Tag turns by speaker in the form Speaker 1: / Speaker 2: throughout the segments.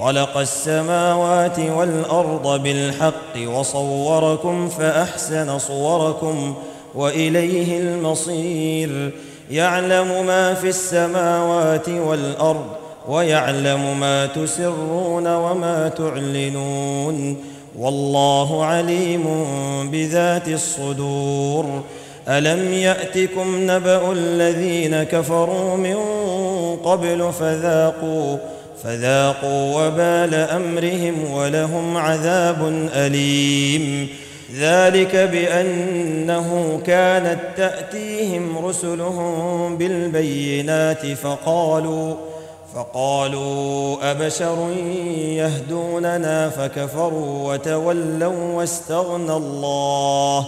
Speaker 1: خلق السماوات والأرض بالحق وصوركم فأحسن صوركم وإليه المصير. يعلم ما في السماوات والأرض ويعلم ما تسرون وما تعلنون. والله عليم بذات الصدور. ألم يأتكم نبأ الذين كفروا من قبل فذاقوا فذاقوا وبال أمرهم ولهم عذاب أليم. ذلك بأنه كانت تأتيهم رسلهم بالبينات فقالوا فقالوا أبشر يهدوننا فكفروا وتولوا واستغنى الله.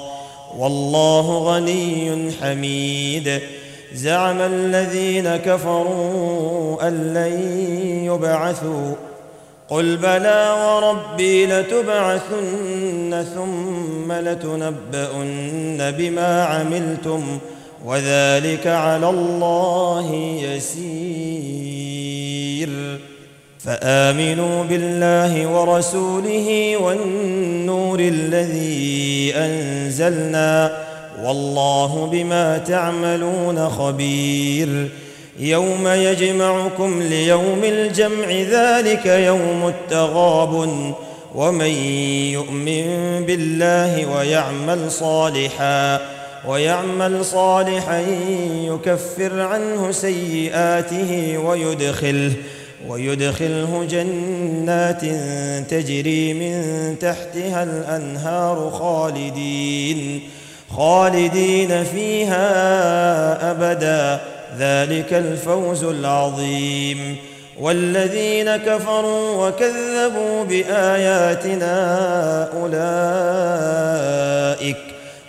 Speaker 1: والله غني حميد. زعم الذين كفروا أن لن يبعثوا قل بلى وربي لتبعثن ثم لتنبؤن بما عملتم وذلك على الله يسير فامنوا بالله ورسوله والنور الذي انزلنا والله بما تعملون خبير يوم يجمعكم ليوم الجمع ذلك يوم التغاب ومن يؤمن بالله ويعمل صالحا ويعمل صالحا يكفر عنه سيئاته ويدخله ويدخله جنات تجري من تحتها الأنهار خالدين خالدين فيها أبدا ذلك الفوز العظيم. والذين كفروا وكذبوا بآياتنا أولئك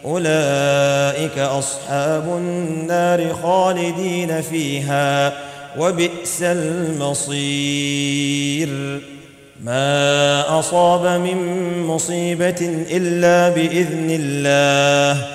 Speaker 1: أولئك أصحاب النار خالدين فيها وبئس المصير. ما أصاب من مصيبة إلا بإذن الله.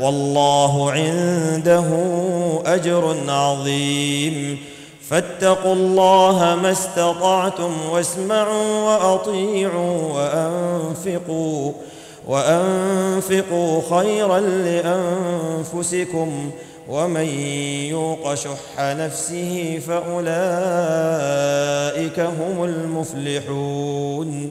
Speaker 1: والله عنده أجر عظيم. فاتقوا الله ما استطعتم واسمعوا وأطيعوا وأنفقوا وأنفقوا خيرا لأنفسكم. ومن يوق شح نفسه فأولئك هم المفلحون.